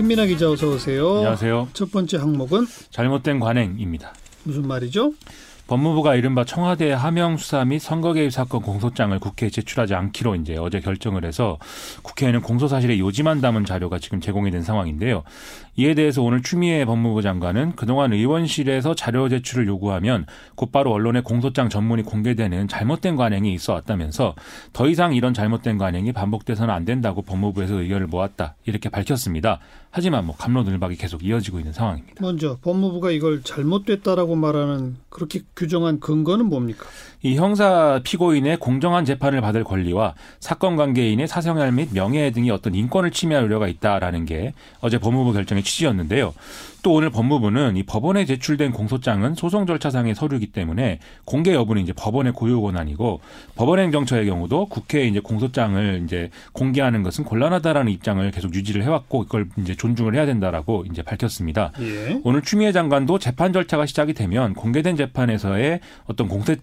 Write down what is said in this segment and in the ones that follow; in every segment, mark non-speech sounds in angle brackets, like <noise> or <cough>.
김민아 기자 어서 오세요. 안녕하세요. 첫 번째 항목은 잘못된 관행입니다. 무슨 말이죠? 법무부가 이른바 청와대 하명 수사 및 선거 개입 사건 공소장을 국회에 제출하지 않기로 이제 어제 결정을 해서 국회에는 공소 사실에 요지만 담은 자료가 지금 제공이 된 상황인데요. 이에 대해서 오늘 추미애 법무부 장관은 그동안 의원실에서 자료 제출을 요구하면 곧바로 언론에 공소장 전문이 공개되는 잘못된 관행이 있어 왔다면서 더 이상 이런 잘못된 관행이 반복돼서는 안 된다고 법무부에서 의견을 모았다 이렇게 밝혔습니다. 하지만 뭐 감로늘박이 계속 이어지고 있는 상황입니다. 먼저 법무부가 이걸 잘못됐다라고 말하는 그렇게 규정한 근거는 뭡니까? 이 형사 피고인의 공정한 재판을 받을 권리와 사건 관계인의 사생활 및 명예 등이 어떤 인권을 침해할 우려가 있다라는 게 어제 법무부 결정의 취지였는데요. 또 오늘 법무부는 이 법원에 제출된 공소장은 소송 절차상의 서류이기 때문에 공개 여부는 이제 법원의 고유 권한이고 법원행정처의 경우도 국회에 이제 공소장을 이제 공개하는 것은 곤란하다라는 입장을 계속 유지를 해왔고 이걸 이제 존중을 해야 된다라고 이제 밝혔습니다. 예. 오늘 추미애 장관도 재판 절차가 시작이 되면 공개된 재판에서의 어떤 공소,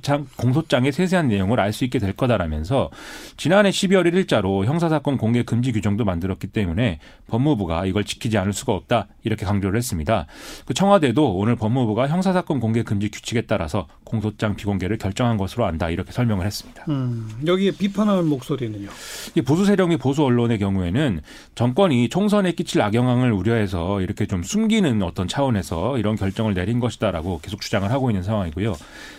공소장 공소장의 세세한 내용을 알 수 있게 될 거다라면서 지난해 12월 1일자로 형사사건 공개 금지 규정도 만들었기 때문에 법무부가 이걸 지키지 않을 수가 없다 이렇게 강. 강조를 했습니다. 그 청와대도 오늘 법무부가 형사사건 공개 금지 규칙에 따라서 공소장 비공개를 결정한 것으로 안다 이렇게 설명을 했습니다. 음, 여기에 비판하는 목소리는요. 보수 세력 및 보수 언론의 경우에는 정권이 총선에 끼칠 악영향을 우려해서 이렇게 좀 숨기는 어떤 차원에서 이런 결정을 내린 것이다라고 계속 주장을 하고 있는 상황이고요.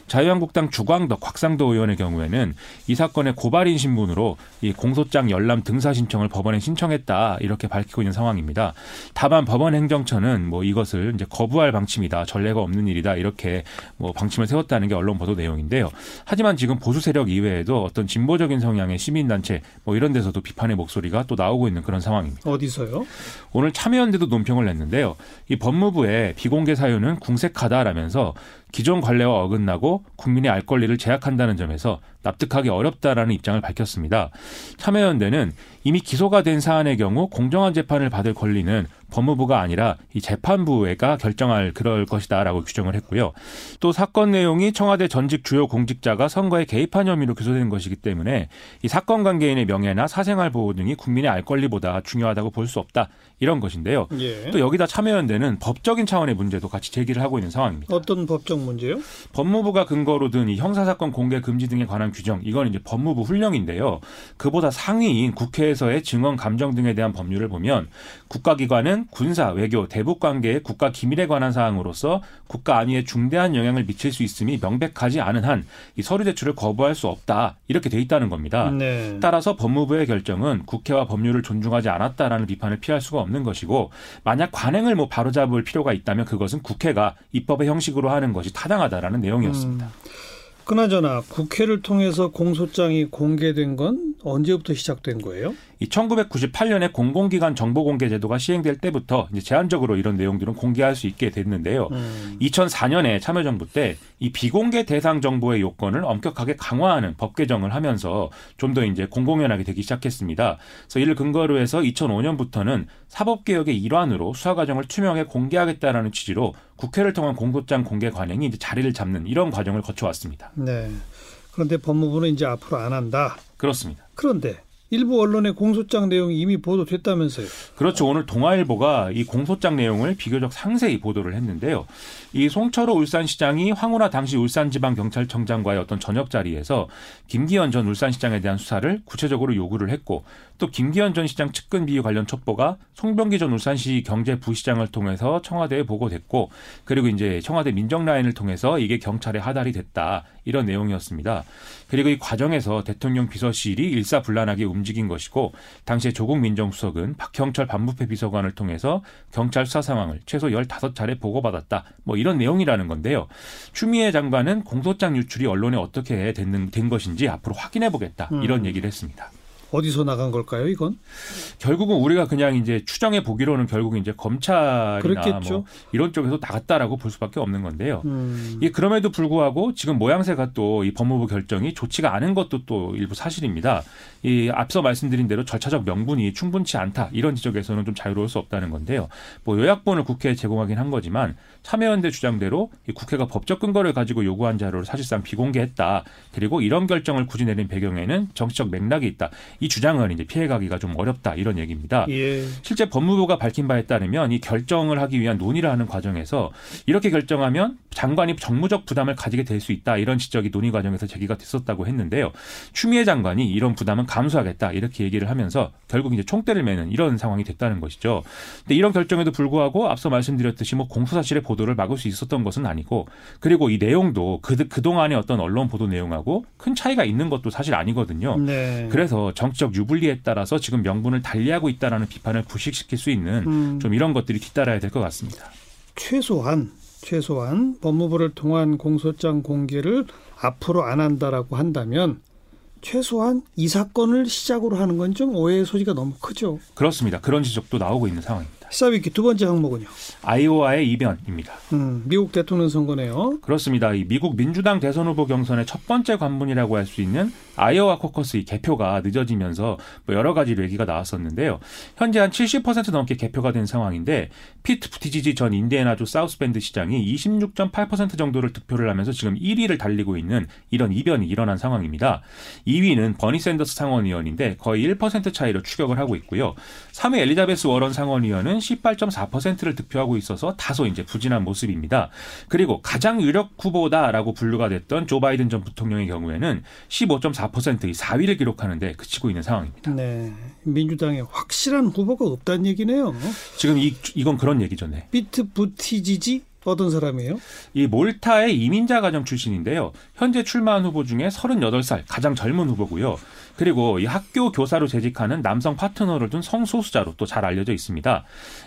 자유한국당 주광덕 곽상도 의원의 경우에는 이 사건의 고발인 신분으로 이 공소장 열람 등사 신청을 법원에 신청했다 이렇게 밝히고 있는 상황입니다. 다만 법원 행정처는 뭐 이것을 이제 거부할 방침이다 전례가 없는 일이다 이렇게 뭐 방침을 세웠다는 게 언론 보도 내용인데요. 하지만 지금 보수 세력 이외에도 어떤 진보적인 성향의 시민단체 뭐 이런 데서도 비판의 목소리가 또 나오고 있는 그런 상황입니다. 어디서요? 오늘 참여연대도 논평을 냈는데요. 이 법무부의 비공개 사유는 궁색하다라면서 기존 관례와 어긋나고 국민의 알 권리를 제약한다는 점에서 납득하기 어렵다라는 입장을 밝혔습니다. 참여연대는 이미 기소가 된 사안의 경우 공정한 재판을 받을 권리는 법무부가 아니라 이 재판부가 결정할 그럴 것이다라고 규정을 했고요. 또 사건 내용이 청와대 전직 주요 공직자가 선거에 개입한 혐의로 기소된 것이기 때문에 이 사건 관계인의 명예나 사생활 보호 등이 국민의 알 권리보다 중요하다고 볼 수 없다 이런 것인데요. 예. 또 여기다 참여연대는 법적인 차원의 문제도 같이 제기를 하고 있는 상황입니다. 어떤 법적 문제요? 법무부가 근거로 든 이 형사사건 공개 금지 등에 관한 규정 이건 이제 법무부 훈령인데요. 그보다 상위인 국회에서의 증언 감정 등에 대한 법률을 보면 국가기관은 군사, 외교, 대북 관계의 국가 기밀에 관한 사항으로서 국가 안위에 중대한 영향을 미칠 수 있음이 명백하지 않은 한 이 서류 제출을 거부할 수 없다 이렇게 돼 있다는 겁니다. 네. 따라서 법무부의 결정은 국회와 법률을 존중하지 않았다라는 비판을 피할 수가 없는 것이고 만약 관행을 뭐 바로잡을 필요가 있다면 그것은 국회가 입법의 형식으로 하는 것이 타당하다라는 내용이었습니다. 음. 그나저나 국회를 통해서 공소장이 공개된 건 언제부터 시작된 거예요? 이 1998년에 공공기관 정보 공개 제도가 시행될 때부터 이제 제한적으로 이런 내용들은 공개할 수 있게 됐는데요. 음. 2004년에 참여정부 때 이 비공개 대상 정보의 요건을 엄격하게 강화하는 법 개정을 하면서 좀 더 이제 공공연하게 되기 시작했습니다. 그래서 이를 근거로 해서 2005년부터는 사법개혁의 일환으로 수사 과정을 투명하게 공개하겠다라는 취지로 국회를 통한 공소장 공개 관행이 이제 자리를 잡는 이런 과정을 거쳐왔습니다. 네. 그런데 법무부는 이제 앞으로 안 한다. 그렇습니다. 그런데 일부 언론의 공소장 내용이 이미 보도됐다면서요. 그렇죠. 오늘 동아일보가 이 공소장 내용을 비교적 상세히 보도를 했는데요. 이 송철호 울산시장이 황운하 당시 울산지방경찰청장과의 어떤 저녁 자리에서 김기현 전 울산시장에 대한 수사를 구체적으로 요구를 했고 또 김기현 전 시장 측근 비위 관련 첩보가 송병기 전 울산시 경제부시장을 통해서 청와대에 보고됐고 그리고 이제 청와대 민정라인을 통해서 이게 경찰에 하달이 됐다 이런 내용이었습니다. 그리고 이 과정에서 대통령 비서실이 일사불란하게 움직인 것이고 당시에 조국 민정수석은 박형철 반부패 비서관을 통해서 경찰 수사 상황을 최소 15차례 보고받았다. 뭐 이런 내용이라는 건데요. 추미애 장관은 공소장 유출이 언론에 어떻게 된, 된 것인지 앞으로 확인해 보겠다. 이런 음. 얘기를 했습니다. 어디서 나간 걸까요, 이건? 결국은 우리가 그냥 이제 추정해 보기로는 결국 이제 검찰이나 뭐 이런 쪽에서 나갔다라고 볼 수밖에 없는 건데요. 음. 이 그럼에도 불구하고 지금 모양새가 또 이 법무부 결정이 좋지가 않은 것도 또 일부 사실입니다. 이 앞서 말씀드린 대로 절차적 명분이 충분치 않다 이런 지적에서는 좀 자유로울 수 없다는 건데요. 뭐 요약본을 국회에 제공하긴 한 거지만 참여연대 주장대로 국회가 법적 근거를 가지고 요구한 자료를 사실상 비공개했다. 그리고 이런 결정을 굳이 내린 배경에는 정치적 맥락이 있다. 이 주장을 이제 피해가기가 좀 어렵다 이런 얘기입니다. 예. 실제 법무부가 밝힌 바에 따르면 이 결정을 하기 위한 논의를 하는 과정에서 이렇게 결정하면 장관이 정무적 부담을 가지게 될 수 있다 이런 지적이 논의 과정에서 제기가 됐었다고 했는데요. 추미애 장관이 이런 부담은 감수하겠다 이렇게 얘기를 하면서 결국 이제 총대를 매는 이런 상황이 됐다는 것이죠. 근데 이런 결정에도 불구하고 앞서 말씀드렸듯이 뭐 공소 사실의 보도를 막을 수 있었던 것은 아니고 그리고 이 내용도 그 그동안의 어떤 언론 보도 내용하고 큰 차이가 있는 것도 사실 아니거든요. 네. 그래서 정 치적 유불리에 따라서 지금 명분을 달리하고 있다라는 비판을 부식시킬 수 있는 음. 좀 이런 것들이 뒤따라야 될 것 같습니다. 최소한 최소한 법무부를 통한 공소장 공개를 앞으로 안 한다라고 한다면 최소한 이 사건을 시작으로 하는 건 좀 오해의 소지가 너무 크죠. 그렇습니다. 그런 지적도 나오고 있는 상황입니다. 시사위키 두 번째 항목은요. 아이오와의 이변입니다. 음, 미국 대통령 선거네요. 그렇습니다. 이 미국 민주당 대선 후보 경선의 첫 번째 관문이라고 할 수 있는 아이오와 코커스 이 개표가 늦어지면서 뭐 여러 가지 얘기가 나왔었는데요. 현재 한 70% 넘게 개표가 된 상황인데 피트 부티지지 전 인디애나주 사우스밴드 시장이 26.8% 정도를 득표를 하면서 지금 1위를 달리고 있는 이런 이변이 일어난 상황입니다. 2위는 버니 샌더스 상원의원인데 거의 1% 차이로 추격을 하고 있고요. 3위 엘리자베스 워런 상원의원은 18.4%를 득표하고 있어서 다소 이제 부진한 모습입니다. 그리고 가장 유력 후보다라고 분류가 됐던 조 바이든 전 부통령의 경우에는 15.4%의 4위를 기록하는데 그치고 있는 상황입니다. 네. 민주당에 확실한 후보가 없다는 얘기네요. 지금 이 이건 그런 얘기죠, 네. 비트 부티지지 어떤 사람이에요? 이 몰타의 이민자 가정 출신인데요. 현재 출마한 후보 중에 38살 가장 젊은 후보고요. 그리고 이 학교 교사로 재직하는 남성 파트너를 둔 성소수자로 또 잘 알려져 있습니다.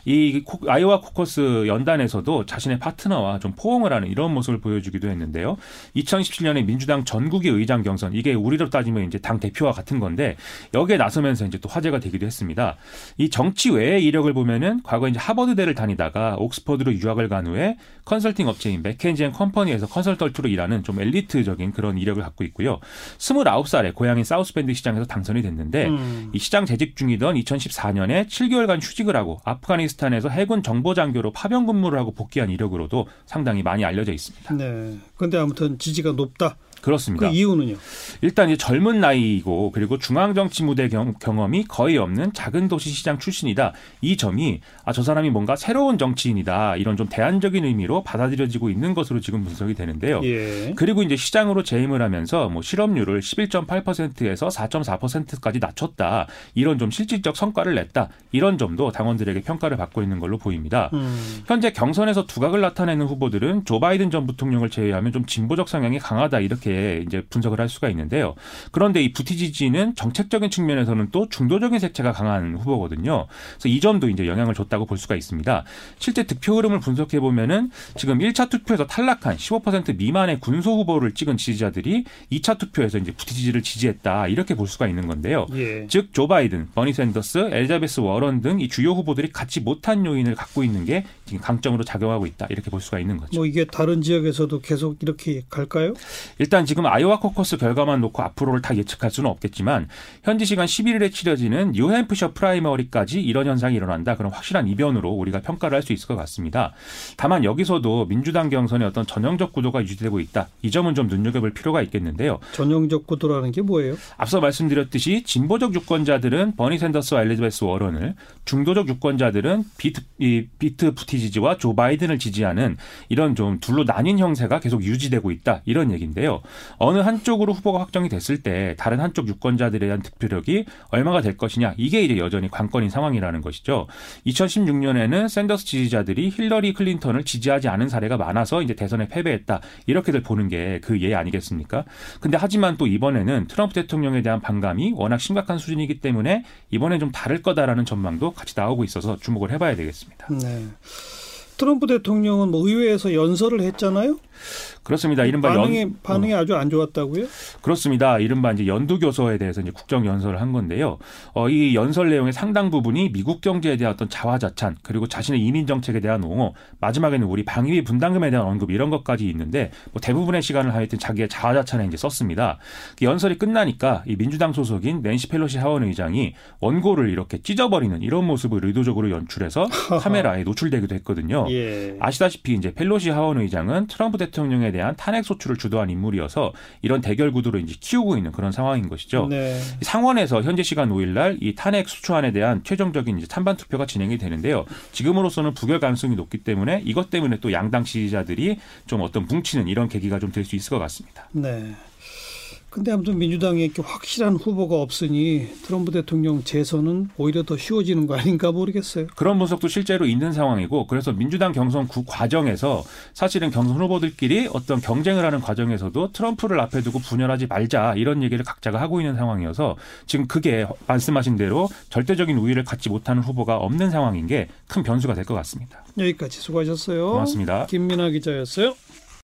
이 코- 아이오와 코커스 연단에서도 자신의 파트너와 좀 포옹을 하는 이런 모습을 보여주기도 했는데요. 2017년에 민주당 전국의 의장 경선 이게 우리로 따지면 이제 당 대표와 같은 건데 여기에 나서면서 이제 또 화제가 되기도 했습니다. 이 정치 외의 이력을 보면은 과거 이제 하버드대를 다니다가 옥스퍼드로 유학을 간 후에 컨설팅 업체인 맥킨지 앤 컴퍼니에서 컨설턴트로 일하는 좀 엘리트적인 그런 이력을 갖고 있고요. 29살에 고향인 사우스벤드 시장에서 당선이 됐는데 음. 이 시장 재직 중이던 2014년에 7개월간 휴직을 하고 아프가니스탄에서 해군 정보장교로 파병 근무를 하고 복귀한 이력으로도 상당히 많이 알려져 있습니다. 네. 근데 아무튼 지지가 높다. 그 그렇습니다. 이유는요? 일단 이제 젊은 나이이고 그리고 중앙 정치 무대 경, 경험이 거의 없는 작은 도시 시장 출신이다. 이 점이 아 저 사람이 뭔가 새로운 정치인이다. 이런 좀 대안적인 의미로 받아들여지고 있는 것으로 지금 분석이 되는데요. 예. 그리고 이제 시장으로 재임을 하면서 뭐 실업률을 11.8%에서 4.4%까지 낮췄다. 이런 좀 실질적 성과를 냈다. 이런 점도 당원들에게 평가를 받고 있는 걸로 보입니다. 음. 현재 경선에서 두각을 나타내는 후보들은 조 바이든 전 부통령을 제외하면 좀 진보적 성향이 강하다 이렇게 이제 분석을 할 수가 있는데요. 그런데 이 부티지지는 정책적인 측면에서는 또 중도적인 색채가 강한 후보거든요. 그래서 이 점도 이제 영향을 줬다고 볼 수가 있습니다. 실제 득표 흐름을 분석해 보면은 지금 1차 투표에서 탈락한 15% 미만의 군소 후보를 찍은 지지자들이 2차 투표에서 이제 부티지지를 지지했다 이렇게 볼 수가 있는 건데요. 예. 즉조 바이든, 버니 샌더스, 엘자베스 워런 등 이 주요 후보들이 갖지 못한 요인을 갖고 있는 게 지금 강점으로 작용하고 있다 이렇게 볼 수가 있는 거죠. 뭐 이게 다른 지역에서도 계속 이렇게 갈까요? 일단 지금 아이오와 코커스 결과만 놓고 앞으로를 다 예측할 수는 없겠지만 현지 시간 11일에 치러지는 뉴햄프셔 프라이머리까지 이런 현상이 일어난다. 그런 확실한 이변으로 우리가 평가를 할 수 있을 것 같습니다. 다만 여기서도 민주당 경선의 어떤 전형적 구도가 유지되고 있다. 이 점은 좀 눈여겨볼 필요가 있겠는데요. 전형적 구도라는 게 뭐예요? 앞서 말씀드렸듯이 진보적 유권자들은 버니 샌더스와 엘리자베스 워런을 중도적 유권자들은 피트, 이 피트 부티지지와 조 바이든을 지지하는 이런 좀 둘로 나뉜 형세가 계속 유지되고 있다 이런 얘기인데요. 어느 한쪽으로 후보가 확정이 됐을 때 다른 한쪽 유권자들에 대한 득표력이 얼마가 될 것이냐 이게 이제 여전히 관건인 상황이라는 것이죠. 2016년에는 샌더스 지지자들이 힐러리 클린턴을 지지하지 않은 사례가 많아서 이제 대선에 패배했다 이렇게들 보는 게 그 예 아니겠습니까? 근데 하지만 또 이번에는 트럼프 대통령에 대한 반감이 워낙 심각한 수준이기 때문에 이번엔 좀 다를 거다라는 전망도 같이 나오고 있어서 주목을 해봐야 되겠습니다. 네. 트럼프 대통령은 뭐 의회에서 연설을 했잖아요. 그렇습니다. 이른바 반응이 연, 반응이 어, 아주 안 좋았다고요? 그렇습니다. 이른바 이제 연두 교서에 대해서 이제 국정 연설을 한 건데요. 어, 이 연설 내용의 상당 부분이 미국 경제에 대한 어떤 자화자찬 그리고 자신의 이민 정책에 대한 옹호, 마지막에는 우리 방위비 분담금에 대한 언급 이런 것까지 있는데 뭐 대부분의 시간을 하여튼 자기의 자화자찬에 이제 썼습니다. 그 연설이 끝나니까 이 민주당 소속인 낸시 펠로시 하원 의장이 원고를 이렇게 찢어버리는 이런 모습을 의도적으로 연출해서 <laughs> 카메라에 노출되기도 했거든요. 예. 아시다시피 이제 펠로시 하원 의장은 트럼프 대통령에 대한 탄핵 소추를 주도한 인물이어서 이런 대결 구도로 이제 키우고 있는 그런 상황인 것이죠. 네. 상원에서 현재 시간 5일 날 이 탄핵 수초안에 대한 최종적인 이제 찬반 투표가 진행이 되는데요. 지금으로서는 부결 가능성이 높기 때문에 이것 때문에 또 양당 지지자들이 좀 어떤 뭉치는 이런 계기가 좀 될 수 있을 것 같습니다. 네. 근데 아무튼 민주당에 이렇게 확실한 후보가 없으니 트럼프 대통령 재선은 오히려 더 쉬워지는 거 아닌가 모르겠어요. 그런 분석도 실제로 있는 상황이고 그래서 민주당 경선 구 과정에서 사실은 경선 후보들끼리 어떤 경쟁을 하는 과정에서도 트럼프를 앞에 두고 분열하지 말자 이런 얘기를 각자가 하고 있는 상황이어서 지금 그게 말씀하신 대로 절대적인 우위를 갖지 못하는 후보가 없는 상황인 게 큰 변수가 될 것 같습니다. 여기까지 수고하셨어요. 고맙습니다. 김민아 기자였어요.